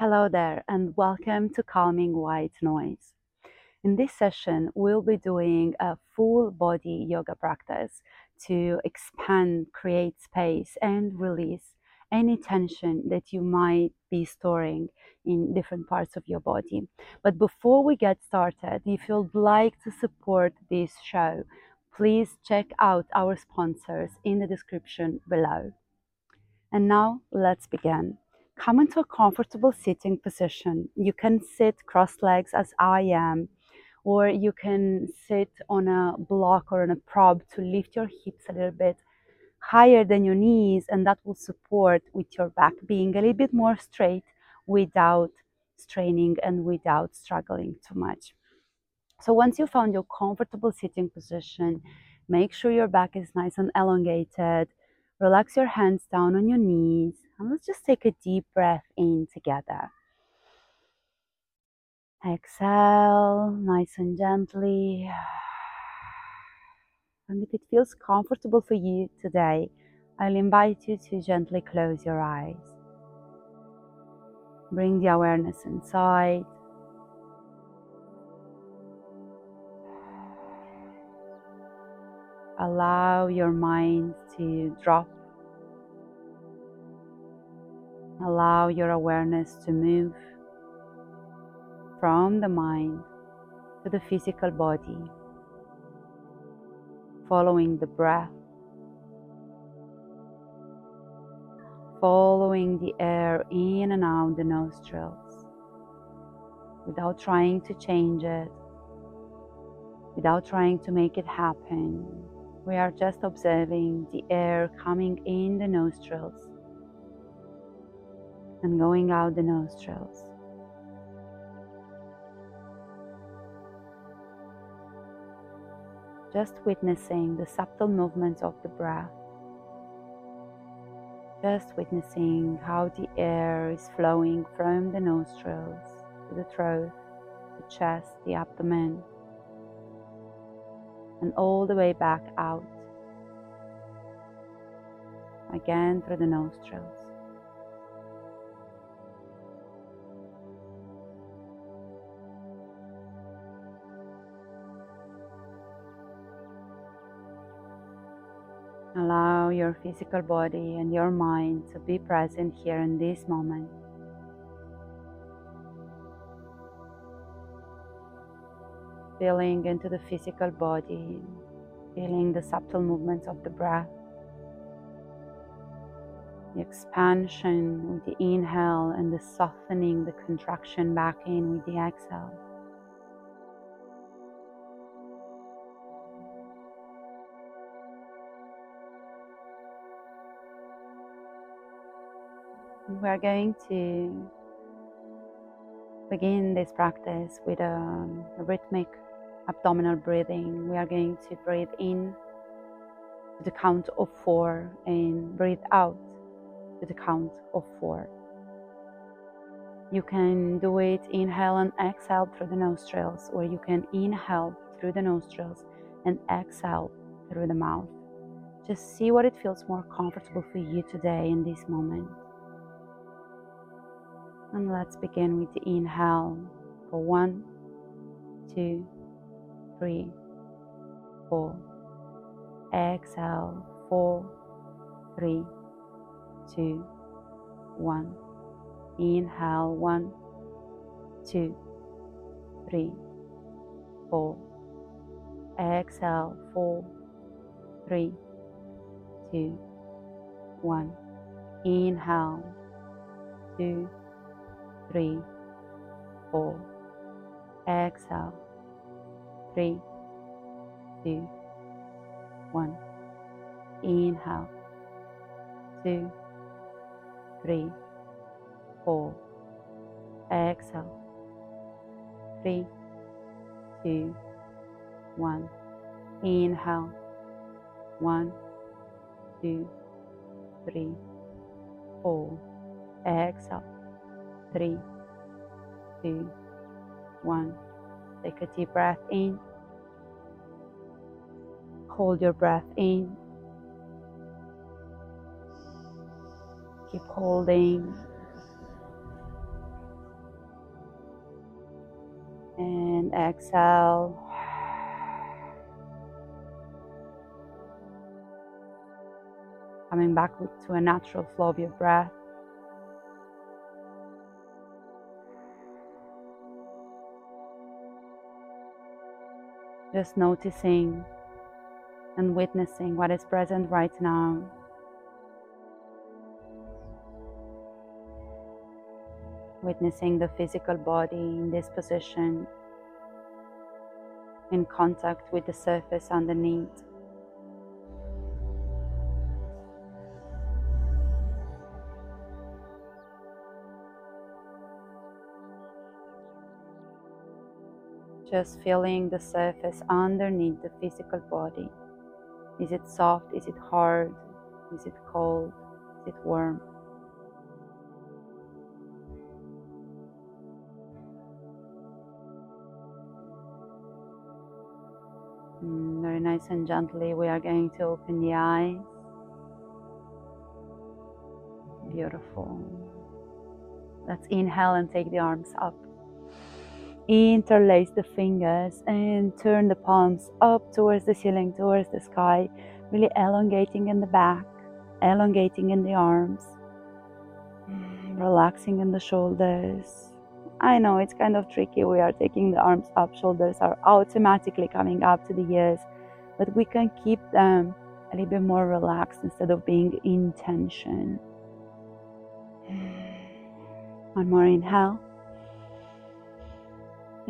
Hello there, and welcome to Calming White Noise. In this session, we'll be doing a full body yoga practice to expand, create space, and release any tension that you might be storing in different parts of your body. But before we get started, if you'd like to support this show, please check out our sponsors in the description below. And now let's begin. Come into a comfortable sitting position. You can sit cross legs as I am, or you can sit on a block or on a prop to lift your hips a little bit higher than your knees, and that will support with your back being a little bit more straight without straining and without struggling too much. So once you found your comfortable sitting position, make sure your back is nice and elongated. Relax your hands down on your knees and let's just take a deep breath in together. Exhale nice and gently. And if it feels comfortable for you today, I'll invite you to gently close your eyes. Bring the awareness inside. Allow your mind to drop. Allow your awareness to move from the mind to the physical body following the breath, following the air in and out the nostrils without trying to change it, without trying to make it happen. We are just observing the air coming in the nostrils and going out the nostrils. just witnessing the subtle movements of the breath, just witnessing how the air is flowing from the nostrils to the throat, the chest, the abdomen, and all the way back out, again through the nostrils. Allow your physical body and your mind to be present here in this moment. Feeling into the physical body, feeling the subtle movements of the breath, the expansion with the inhale and the softening, the contraction back in with the exhale. we are going to begin this practice with a, a, rhythmic abdominal breathing. We are going to breathe in to the count of four and breathe out to the count of four. You can do it inhale and exhale through the nostrils, or you can inhale through the nostrils and exhale through the mouth. Just see what it feels more comfortable for you today in this moment. And let's begin with the inhale for one, two, three, four. Exhale, four, three, two, one. Inhale, one, two, three, four. Exhale, four, three, two, one. Inhale, two, three, four. Exhale, three, two, one. Inhale, two, three, four. Exhale, three, two, one. Inhale, one, two, three, four. Exhale three, two, one. Take a deep breath in. Hold your breath in. Keep holding. And exhale. Coming back to a natural flow of your breath. Just noticing and witnessing what is present right now. Witnessing the physical body in this position, in contact with the surface underneath. Just feeling the surface underneath the physical body. Is it soft? Is it hard? Is it cold? Is it warm? Mm, very nice and gently, we are going to open the eyes. Beautiful. Let's inhale and take the arms up interlace the fingers and turn the palms up towards the ceiling, towards the sky, really elongating in the back, elongating in the arms, relaxing in the shoulders. I know it's kind of tricky. We are taking the arms up, shoulders are automatically coming up to the ears, but we can keep them a little bit more relaxed instead of being in tension. One more inhale.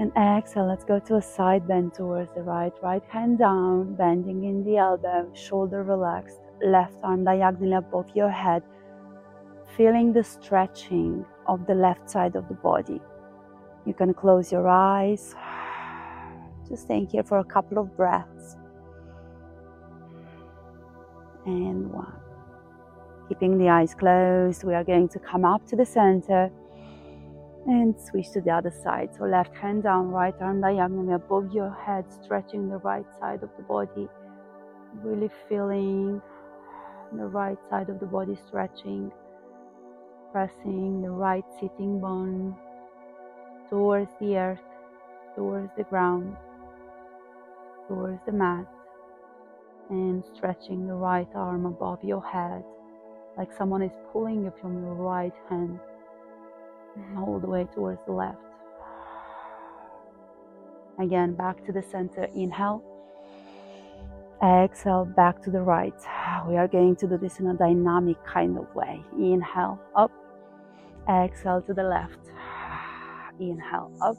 And exhale, let's go to a side bend towards the right. Right hand down, bending in the elbow, shoulder relaxed, left arm diagonally above your head, feeling the stretching of the left side of the body. You can close your eyes. Just staying here for a couple of breaths. And one. Keeping the eyes closed, we are going to come up to the center and switch to the other side. So left hand down, right arm diagonally above your head, stretching the right side of the body, really feeling the right side of the body stretching, pressing the right sitting bone towards the earth, towards the ground, towards the mat, and stretching the right arm above your head like someone is pulling you from your right hand all the way towards the left. Again, back to the center. Inhale. Exhale, back to the right. We are going to do this in a dynamic kind of way. Inhale, up. Exhale to the left. Inhale, up.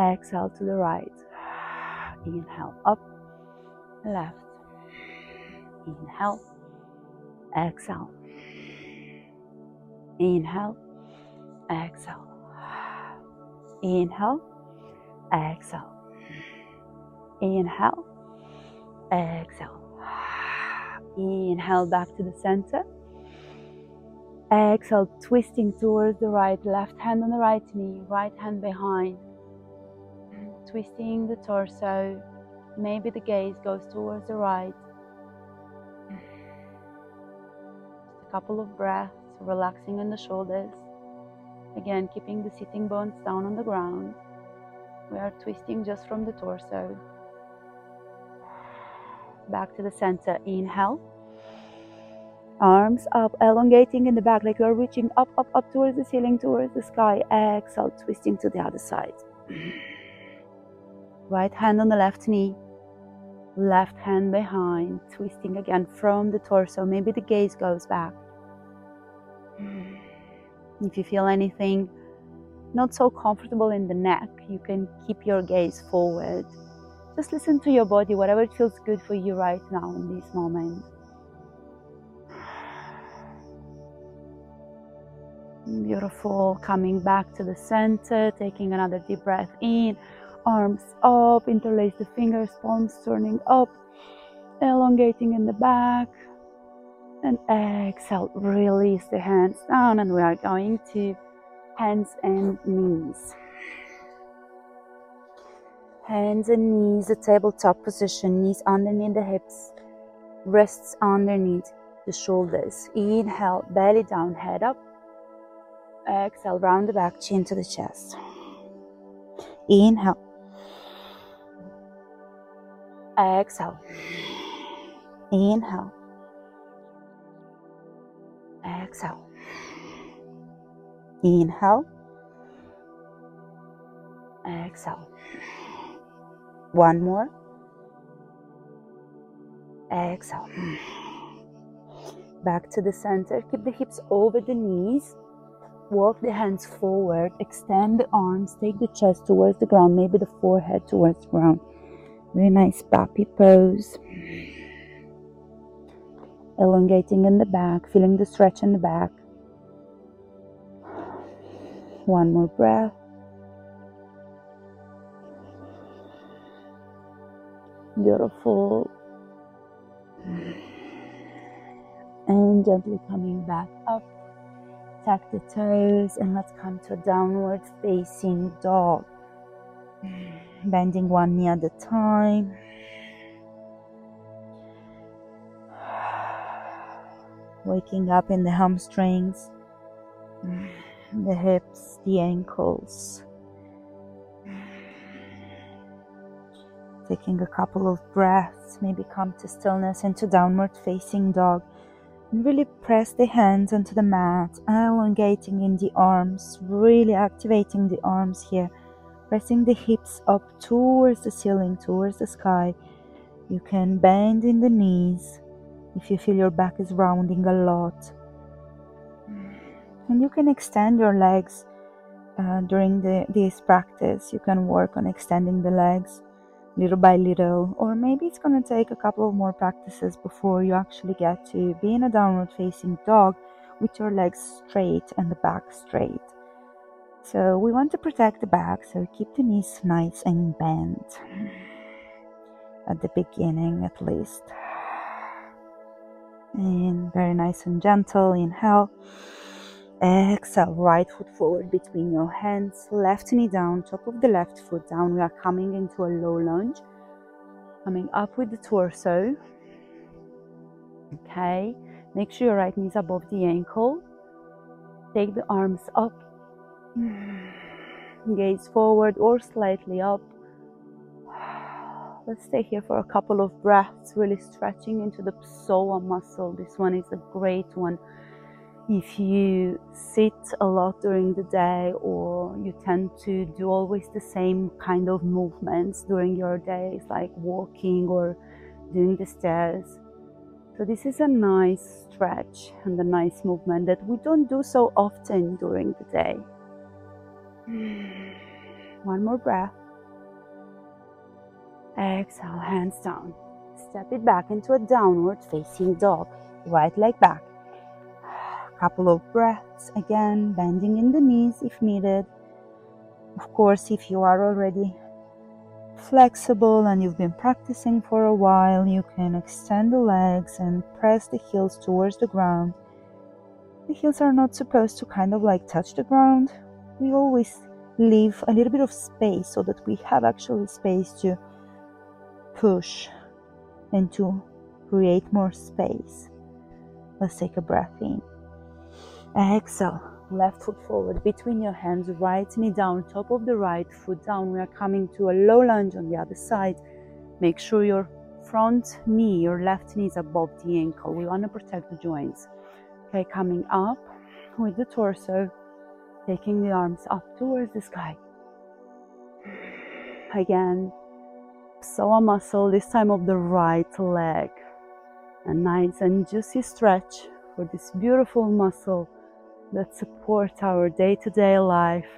Exhale to the right. Inhale, up. Left. Inhale. Exhale. Inhale exhale. Inhale, exhale. Inhale, exhale. Inhale back to the center. Exhale, twisting towards the right, left hand on the right knee, right hand behind. Twisting the torso. Maybe the gaze goes towards the right. A couple of breaths, relaxing in the shoulders. Again, keeping the sitting bones down on the ground. We are twisting just from the torso. Back to the center. Inhale. Arms up, elongating in the back like you're reaching up, up, up towards the ceiling, towards the sky. Exhale, twisting to the other side. Right hand on the left knee, left hand behind, twisting again from the torso. Maybe the gaze goes back. If you feel anything not so comfortable in the neck, you can keep your gaze forward. Just listen to your body, whatever feels good for you right now in this moment. Beautiful. Coming back to the center, taking another deep breath in, arms up, interlace the fingers, palms turning up, elongating in the back, and exhale, release the hands down, and we are going to hands and knees. Hands and knees, the tabletop position, knees underneath the hips, wrists underneath the shoulders. Inhale, belly down, head up. Exhale, round the back, chin to the chest. Inhale. Exhale. Inhale. Exhale. Inhale. Exhale. One more. Exhale. Back to the center. Keep the hips over the knees. Walk the hands forward. Extend the arms. Take the chest towards the ground. Maybe the forehead towards the ground. Very nice puppy pose. Elongating in the back. Feeling the stretch in the back. One more breath. Beautiful. And gently coming back up. Tuck the toes and let's come to a downward facing dog. Bending one knee at a time. Waking up in the hamstrings, the hips, the ankles. Taking a couple of breaths, maybe come to stillness into downward facing dog. And really press the hands onto the mat, elongating in the arms, really activating the arms here, pressing the hips up towards the ceiling, towards the sky. You can bend in the knees if you feel your back is rounding a lot. And you can extend your legs uh, during the, this practice. You can work on extending the legs little by little, or maybe it's going to take a couple of more practices before you actually get to be in a downward facing dog with your legs straight and the back straight. So, we want to protect the back, so keep the knees nice and bent at the beginning, at least. And very nice and gentle. Inhale. Exhale, right foot forward between your hands, left knee down, top of the left foot down. We are coming into a low lunge, coming up with the torso. Okay, make sure your right knee is above the ankle. Take the arms up, gaze forward or slightly up. Let's stay here for a couple of breaths, really stretching into the psoas muscle. This one is a great one if you sit a lot during the day or you tend to do always the same kind of movements during your days, like walking or doing the stairs. So, this is a nice stretch and a nice movement that we don't do so often during the day. One more breath. Exhale, hands down. Step it back into a downward facing dog. Right leg back A couple of breaths again bending in the knees if needed of course if you are already flexible and you've been practicing for a while you can extend the legs and press the heels towards the ground the heels are not supposed to kind of like touch the ground we always leave a little bit of space so that we have actually space to push and to create more space let's take a breath in Exhale, left foot forward between your hands, right knee down, top of the right foot down. We are coming to a low lunge on the other side. Make sure your front knee, your left knee is above the ankle. We want to protect the joints. Okay, coming up with the torso, taking the arms up towards the sky. Again, psoas muscle, this time of the right leg. A nice and juicy stretch for this beautiful muscle that supports our day to day life,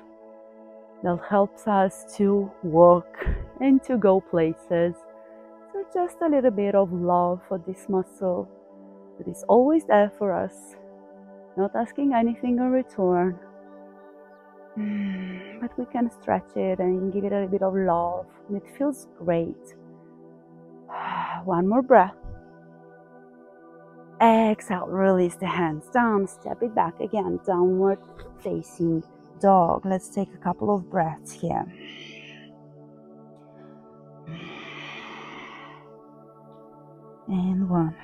that helps us to walk and to go places. So, just a little bit of love for this muscle that is always there for us, not asking anything in return. Mm, but we can stretch it and give it a little bit of love, and it feels great. One more breath. Exhale, release the hands down, step it back again, downward facing dog. Let's take a couple of breaths here. And one.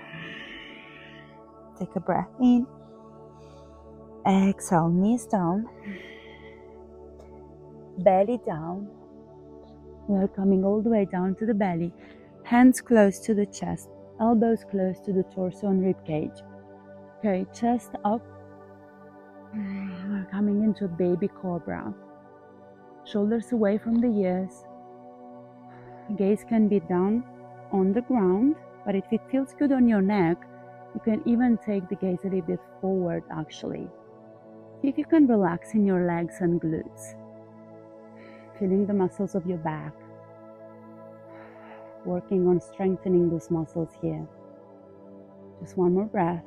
Take a breath in. Exhale, knees down, belly down. We are coming all the way down to the belly. Hands close to the chest, elbows close to the torso and rib cage. Okay, chest up. We're coming into a baby cobra. Shoulders away from the ears. Gaze can be down on the ground, but if it feels good on your neck, you can even take the gaze a little bit forward actually. If you can relax in your legs and glutes, feeling the muscles of your back, working on strengthening those muscles here. Just one more breath.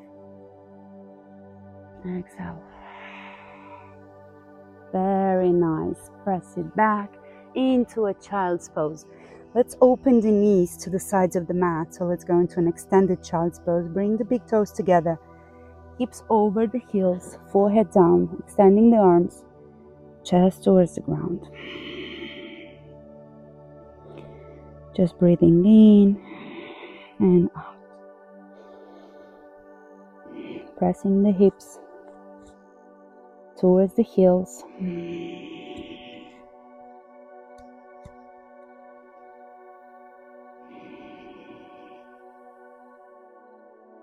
Exhale. Very nice. Press it back into a child's pose. Let's open the knees to the sides of the mat. So let's go into an extended child's pose. Bring the big toes together hips over the heels, forehead down, extending the arms, chest towards the ground. Just breathing in and out. Pressing the hips towards the heels.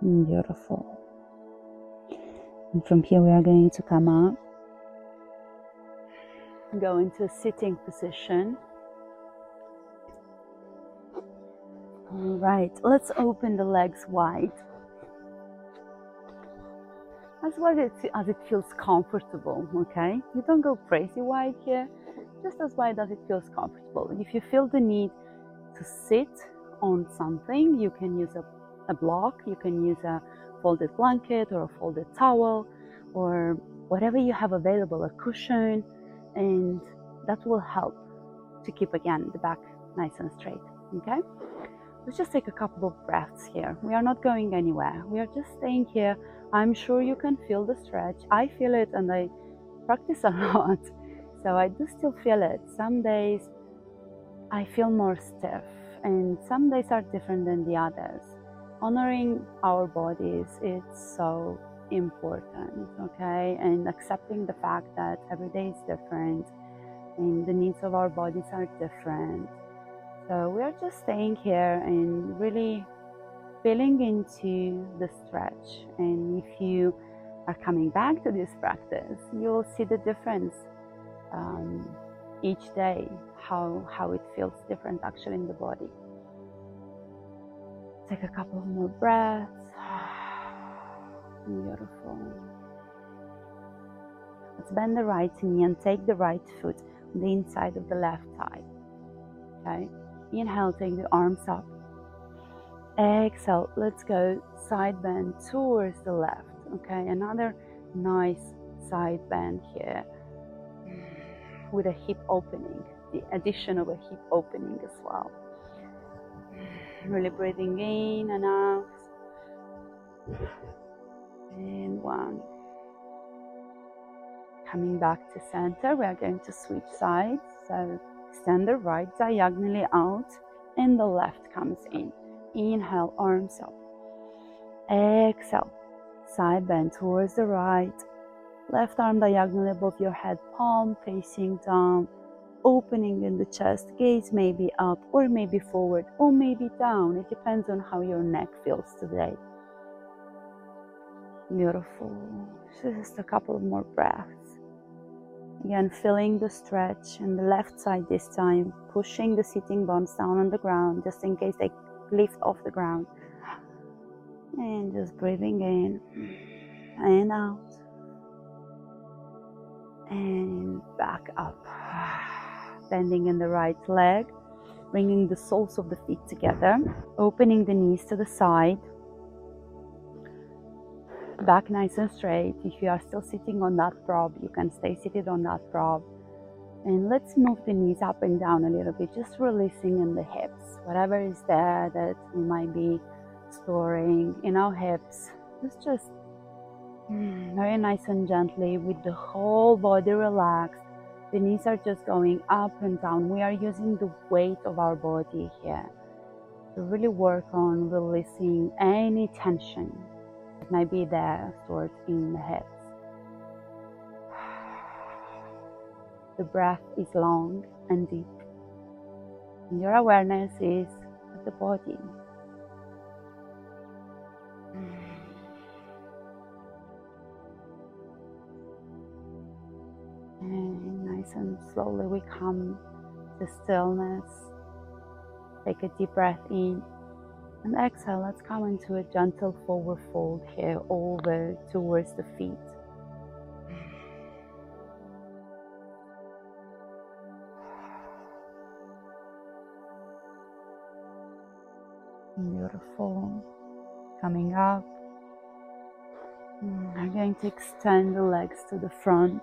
Beautiful. And from here, we are going to come up, go into a sitting position. All right, let's open the legs wide. As wide as it feels comfortable, okay? You don't go crazy wide here, just as wide as it feels comfortable. If you feel the need to sit on something, you can use a, a block, you can use a folded blanket or a folded towel or whatever you have available, a cushion, and that will help to keep again the back nice and straight. Okay? Let's just take a couple of breaths here. We are not going anywhere. We are just staying here. I'm sure you can feel the stretch. I feel it and I practice a lot. So I do still feel it. Some days I feel more stiff, and some days are different than the others honoring our bodies is so important, okay? And accepting the fact that every day is different and the needs of our bodies are different. So we are just staying here and really feeling into the stretch. And if you are coming back to this practice, you'll see the difference um, each day, how, how it feels different actually in the body. Take a couple more breaths. Beautiful. Let's bend the right knee and take the right foot on the inside of the left thigh. Okay. Inhale, take the arms up. Exhale, let's go side bend towards the left. Okay, another nice side bend here with a hip opening, the addition of a hip opening as well. Really breathing in and out. And one. Coming back to center, we are going to switch sides. So extend the right diagonally out and the left comes in. Inhale, arms up. Exhale, side bend towards the right. Left arm diagonally above your head, palm facing down opening in the chest, gaze maybe up or maybe forward or maybe down. It depends on how your neck feels today. Beautiful. Just a couple more breaths. Again, feeling the stretch and the left side this time, pushing the sitting bones down on the ground just in case they lift off the ground. And just breathing in and out. And back up. Bending in the right leg, bringing the soles of the feet together, opening the knees to the side, back nice and straight. If you are still sitting on that prop, you can stay seated on that prop. And let's move the knees up and down a little bit, just releasing in the hips. Whatever is there that we might be storing in our hips, let's just mm, very nice and gently with the whole body relaxed the knees are just going up and down. We are using the weight of our body here to really work on releasing any tension might be there stored in the hips. The breath is long and deep. And your awareness is at the body. And nice and slowly we come to stillness. Take a deep breath in and exhale. Let's come into a gentle forward fold here over towards the feet. Beautiful. Coming up. I'm going to extend the legs to the front.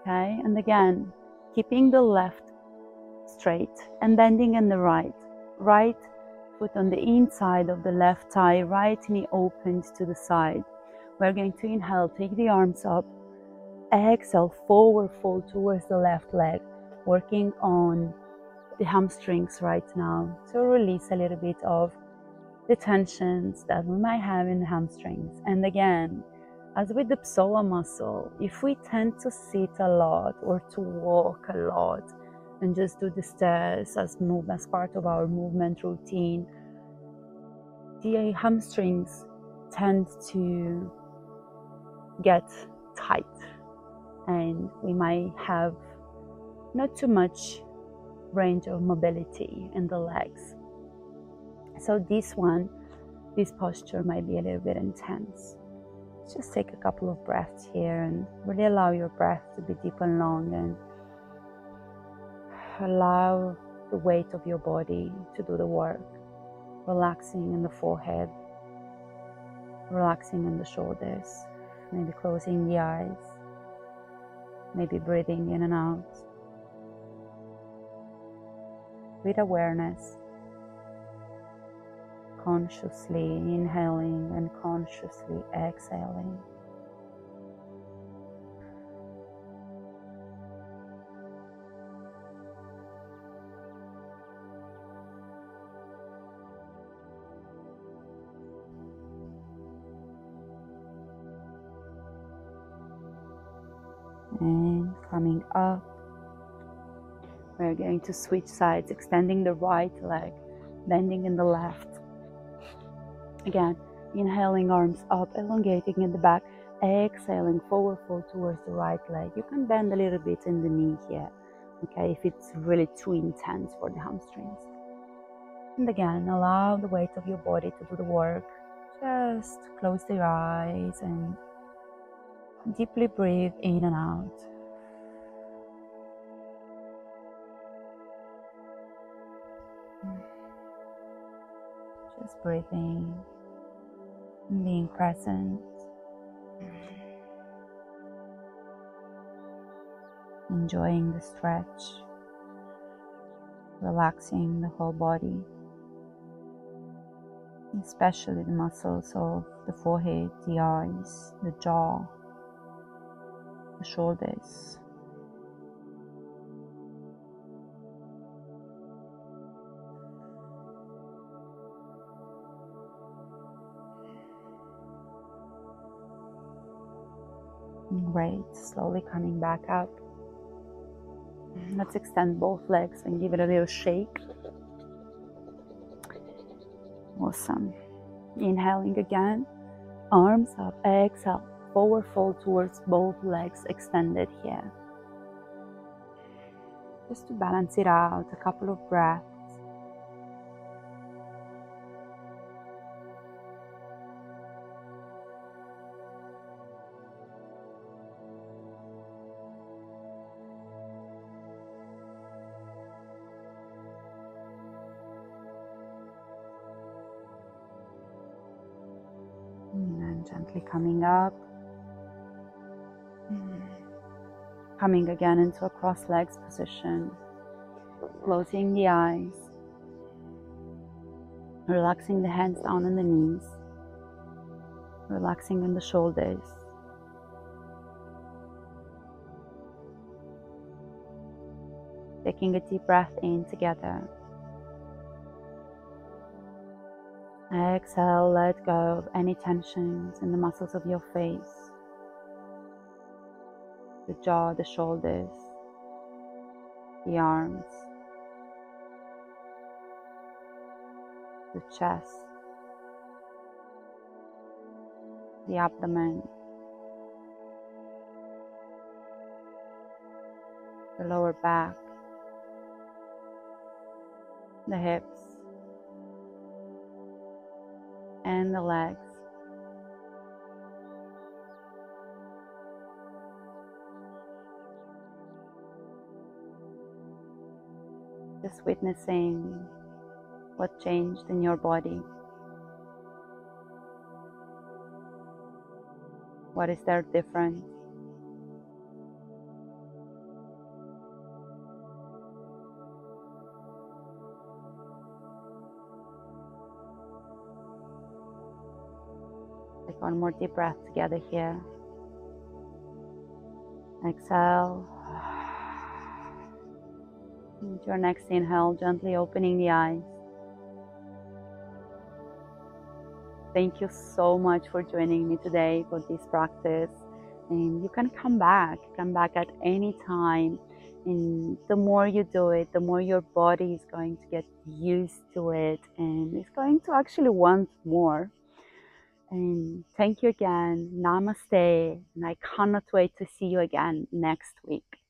Okay, and again, keeping the left straight and bending in the right. Right foot on the inside of the left thigh, right knee opened to the side. We're going to inhale, take the arms up. Exhale, forward fold towards the left leg, working on the hamstrings right now to release a little bit of the tensions that we might have in the hamstrings. And again, as with the psoas muscle, if we tend to sit a lot or to walk a lot and just do the stairs as move as part of our movement routine, the hamstrings tend to get tight and we might have not too much range of mobility in the legs. So this one, this posture might be a little bit intense. Just take a couple of breaths here and really allow your breath to be deep and long and allow the weight of your body to do the work. Relaxing in the forehead, relaxing in the shoulders, maybe closing the eyes, maybe breathing in and out with awareness, consciously inhaling and consciously exhaling. And coming up we're going to switch sides, extending the right leg, bending in the left. Again, inhaling arms up, elongating in the back, exhaling forward fold towards the right leg. You can bend a little bit in the knee here, okay, if it's really too intense for the hamstrings. And again, allow the weight of your body to do the work. Just close the eyes and deeply breathe in and out. Just breathing being present. Enjoying the stretch, relaxing the whole body, especially the muscles of the forehead, the eyes, the jaw, the shoulders. Great, slowly coming back up. Let's extend both legs and give it a little shake. Awesome. Inhaling again, arms up, exhale, forward fold towards both legs extended here. Just to balance it out, a couple of breaths. gently coming up, coming again into a cross legs position, closing the eyes, relaxing the hands down on the knees, relaxing in the shoulders. Taking a deep breath in together. Exhale, let go of any tensions in the muscles of your face, the jaw, the shoulders, the arms. the chest, the abdomen, the lower back, the hips, and the legs. Just witnessing what changed in your body. What is there different? Take one more deep breath together here. Exhale. Into your next inhale, gently opening the eyes. Thank you so much for joining me today for this practice. And you can come back, come back at any time. And the more you do it, the more your body is going to get used to it and it's going to actually want more. And thank you again. Namaste. And I cannot wait to see you again next week.